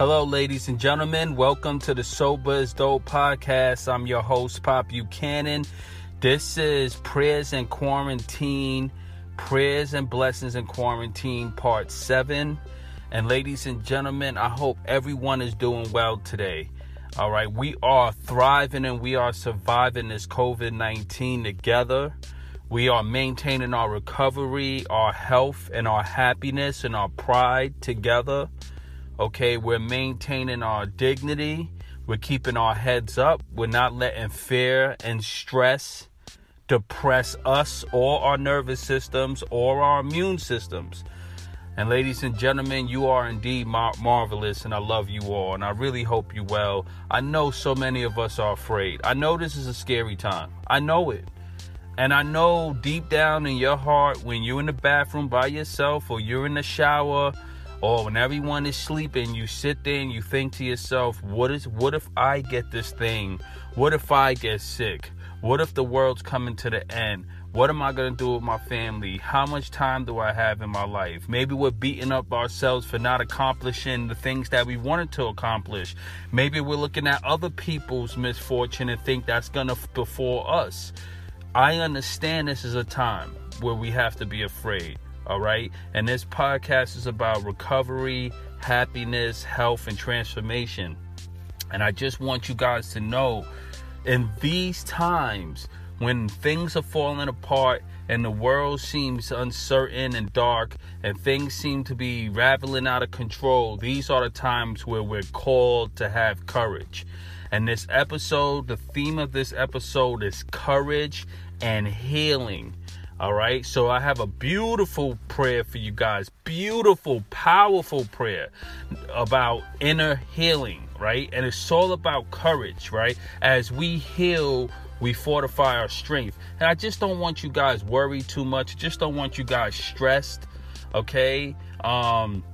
Hello, ladies and gentlemen. Welcome to the Sober is Dope podcast. I'm your host, Pop Buchanan. This is Prayers and Quarantine, Prayers and Blessings in Quarantine, Part 7. And, ladies and gentlemen, I hope everyone is doing well today. All right, we are thriving and we are surviving this COVID 19 together. We are maintaining our recovery, our health, and our happiness and our pride together. Okay, we're maintaining our dignity. We're keeping our heads up. We're not letting fear and stress depress us or our nervous systems or our immune systems. And ladies and gentlemen, you are indeed mar- marvelous, and I love you all, and I really hope you well. I know so many of us are afraid. I know this is a scary time. I know it. And I know deep down in your heart, when you're in the bathroom by yourself, or you're in the shower, or when everyone is sleeping, you sit there and you think to yourself, what is what if I get this thing? What if I get sick? What if the world's coming to the end? What am I going to do with my family? How much time do I have in my life? Maybe we're beating up ourselves for not accomplishing the things that we wanted to accomplish. Maybe we're looking at other people's misfortune and think that's going to befall us. I understand this is a time where we have to be afraid, all right? And this podcast is about recovery, happiness, health, and transformation. And I just want you guys to know in these times, when things are falling apart and the world seems uncertain and dark and things seem to be raveling out of control, these are the times where we're called to have courage. And this episode, the theme of this episode is courage and healing. All right, so I have a beautiful prayer for you guys. Beautiful, powerful prayer about inner healing, right? And it's all about courage, right? As we heal we fortify our strength. And I just don't want you guys worried too much. Just don't want you guys stressed. Okay. Um,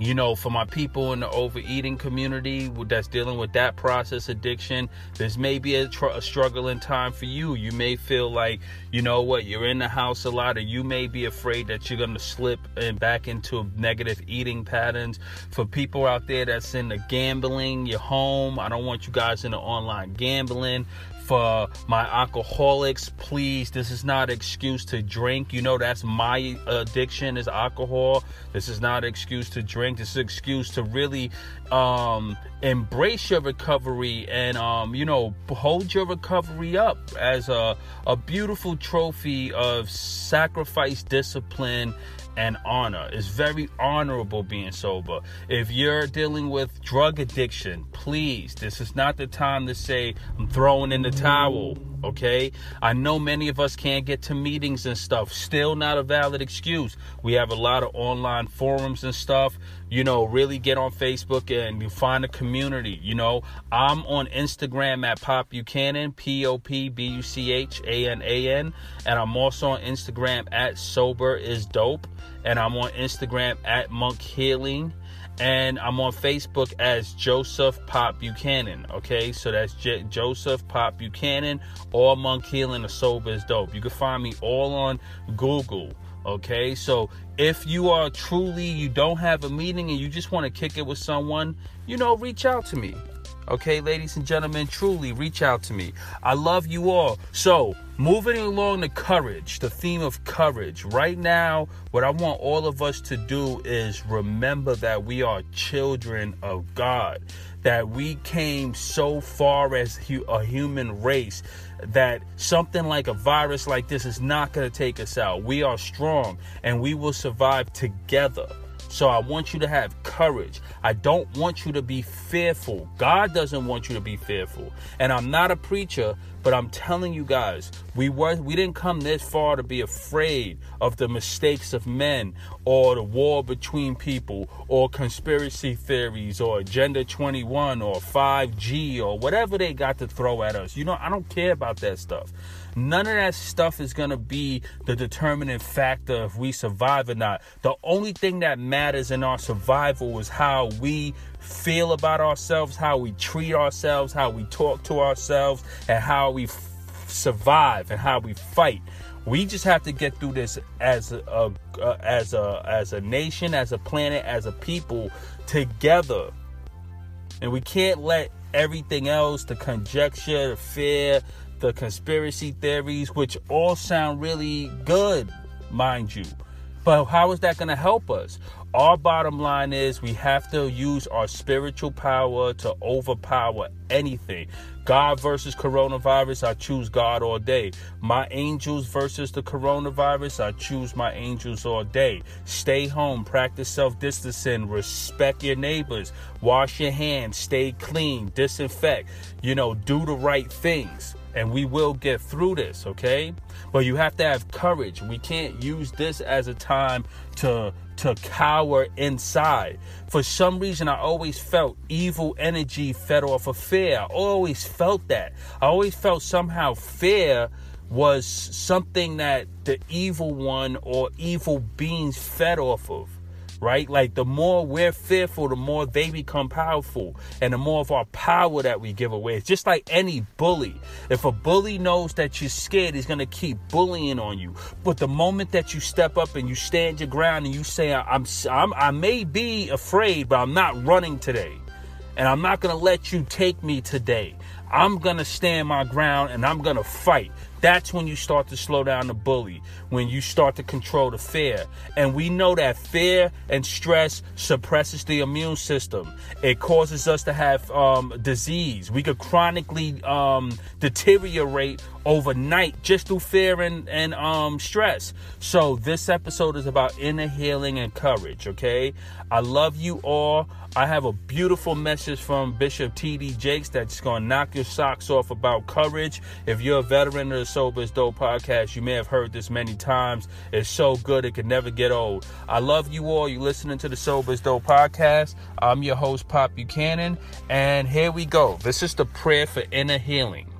you know, for my people in the overeating community that's dealing with that process addiction, this may be a, tr- a, struggling time for you. You may feel like, you know what, you're in the house a lot, and you may be afraid that you're going to slip and back into negative eating patterns. For people out there that's in the gambling, your home, I don't want you guys in the online gambling for my alcoholics please this is not excuse to drink. You know that's my addiction is alcohol. This is not excuse to drink. This is excuse to really um, embrace your recovery and um, you know hold your recovery up as a, a beautiful trophy of sacrifice discipline and honor. It's very honorable being sober. If you're dealing with drug addiction, please, this is not the time to say, I'm throwing in the towel, okay? I know many of us can't get to meetings and stuff. Still not a valid excuse. We have a lot of online forums and stuff. You know, really get on Facebook and you find a community. You know, I'm on Instagram at Pop Buchanan, P O P B U C H A N A N, and I'm also on Instagram at Sober is Dope and I'm on Instagram at Monk Healing, and I'm on Facebook as Joseph Pop Buchanan. Okay, so that's J- Joseph Pop Buchanan or Monk Healing. The sober is dope. You can find me all on Google. Okay, so if you are truly you don't have a meeting and you just want to kick it with someone, you know, reach out to me. Okay, ladies and gentlemen, truly reach out to me. I love you all. So, moving along to courage, the theme of courage. Right now, what I want all of us to do is remember that we are children of God, that we came so far as a human race that something like a virus like this is not going to take us out. We are strong and we will survive together. So I want you to have courage. I don't want you to be fearful. God doesn't want you to be fearful. And I'm not a preacher, but I'm telling you guys, we were we didn't come this far to be afraid of the mistakes of men or the war between people or conspiracy theories or agenda 21 or 5G or whatever they got to throw at us. You know, I don't care about that stuff. None of that stuff is going to be the determining factor if we survive or not. The only thing that matters in our survival is how we feel about ourselves, how we treat ourselves, how we talk to ourselves, and how we f- survive and how we fight. We just have to get through this as a, a, as a as a nation, as a planet, as a people together. And we can't let everything else, the conjecture, the fear, the conspiracy theories, which all sound really good, mind you. But how is that going to help us? Our bottom line is we have to use our spiritual power to overpower anything. God versus coronavirus, I choose God all day. My angels versus the coronavirus, I choose my angels all day. Stay home, practice self distancing, respect your neighbors, wash your hands, stay clean, disinfect, you know, do the right things and we will get through this, okay? But you have to have courage. We can't use this as a time to to cower inside. For some reason I always felt evil energy fed off of fear. I always felt that. I always felt somehow fear was something that the evil one or evil beings fed off of right? Like the more we're fearful, the more they become powerful, and the more of our power that we give away. It's just like any bully. If a bully knows that you're scared, he's gonna keep bullying on you. But the moment that you step up and you stand your ground and you say, "I'm, I'm I may be afraid, but I'm not running today," and I'm not gonna let you take me today. I'm gonna stand my ground and I'm gonna fight. That's when you start to slow down the bully, when you start to control the fear. And we know that fear and stress suppresses the immune system. It causes us to have um, disease. We could chronically um, deteriorate overnight just through fear and, and um, stress. So, this episode is about inner healing and courage, okay? I love you all. I have a beautiful message from Bishop T.D. Jakes that's going to knock your socks off about courage. If you're a veteran of the Sober is Dope podcast, you may have heard this many times. It's so good, it can never get old. I love you all. You're listening to the Sober is Dope podcast. I'm your host, Pop Buchanan, and here we go. This is the prayer for inner healing.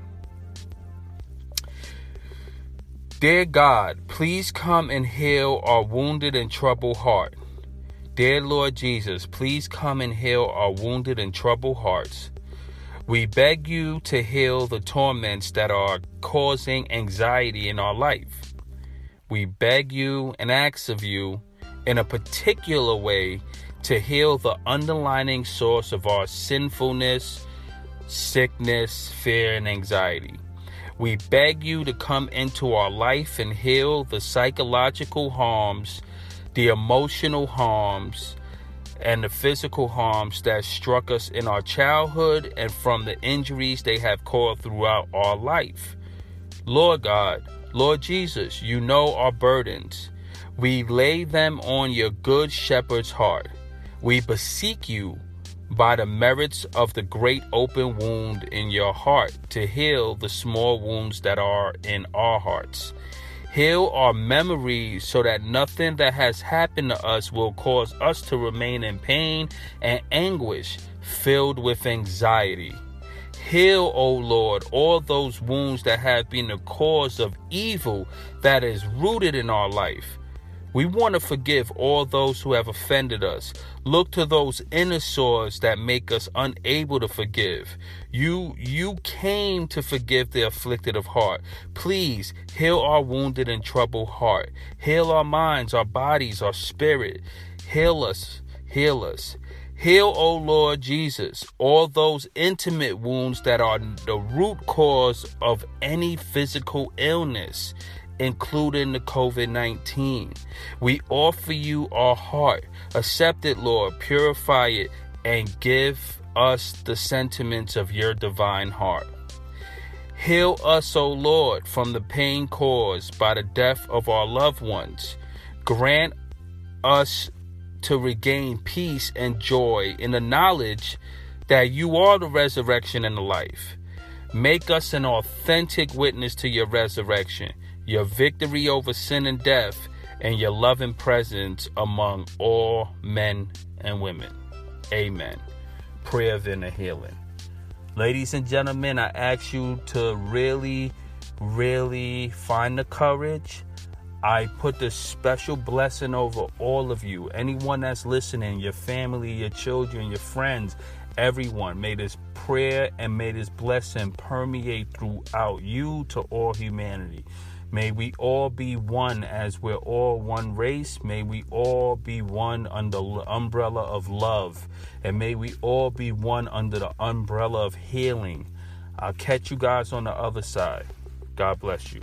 Dear God, please come and heal our wounded and troubled heart. Dear Lord Jesus, please come and heal our wounded and troubled hearts. We beg you to heal the torments that are causing anxiety in our life. We beg you and ask of you, in a particular way, to heal the underlying source of our sinfulness, sickness, fear, and anxiety. We beg you to come into our life and heal the psychological harms the emotional harms and the physical harms that struck us in our childhood and from the injuries they have caused throughout our life. Lord God, Lord Jesus, you know our burdens. We lay them on your good shepherd's heart. We beseech you by the merits of the great open wound in your heart to heal the small wounds that are in our hearts. Heal our memories so that nothing that has happened to us will cause us to remain in pain and anguish, filled with anxiety. Heal, O Lord, all those wounds that have been the cause of evil that is rooted in our life. We want to forgive all those who have offended us. Look to those inner sores that make us unable to forgive. You you came to forgive the afflicted of heart. Please heal our wounded and troubled heart. Heal our minds, our bodies, our spirit. Heal us. Heal us. Heal, O Lord Jesus, all those intimate wounds that are the root cause of any physical illness including the COVID 19. We offer you our heart. Accept it, Lord, purify it, and give us the sentiments of your divine heart. Heal us, O Lord, from the pain caused by the death of our loved ones. Grant us to regain peace and joy in the knowledge that you are the resurrection and the life. Make us an authentic witness to your resurrection your victory over sin and death, and your loving presence among all men and women. Amen. Prayer of inner healing. Ladies and gentlemen, I ask you to really, really find the courage. I put this special blessing over all of you. Anyone that's listening, your family, your children, your friends, everyone. May this prayer and may this blessing permeate throughout you to all humanity. May we all be one as we're all one race. May we all be one under the umbrella of love. And may we all be one under the umbrella of healing. I'll catch you guys on the other side. God bless you.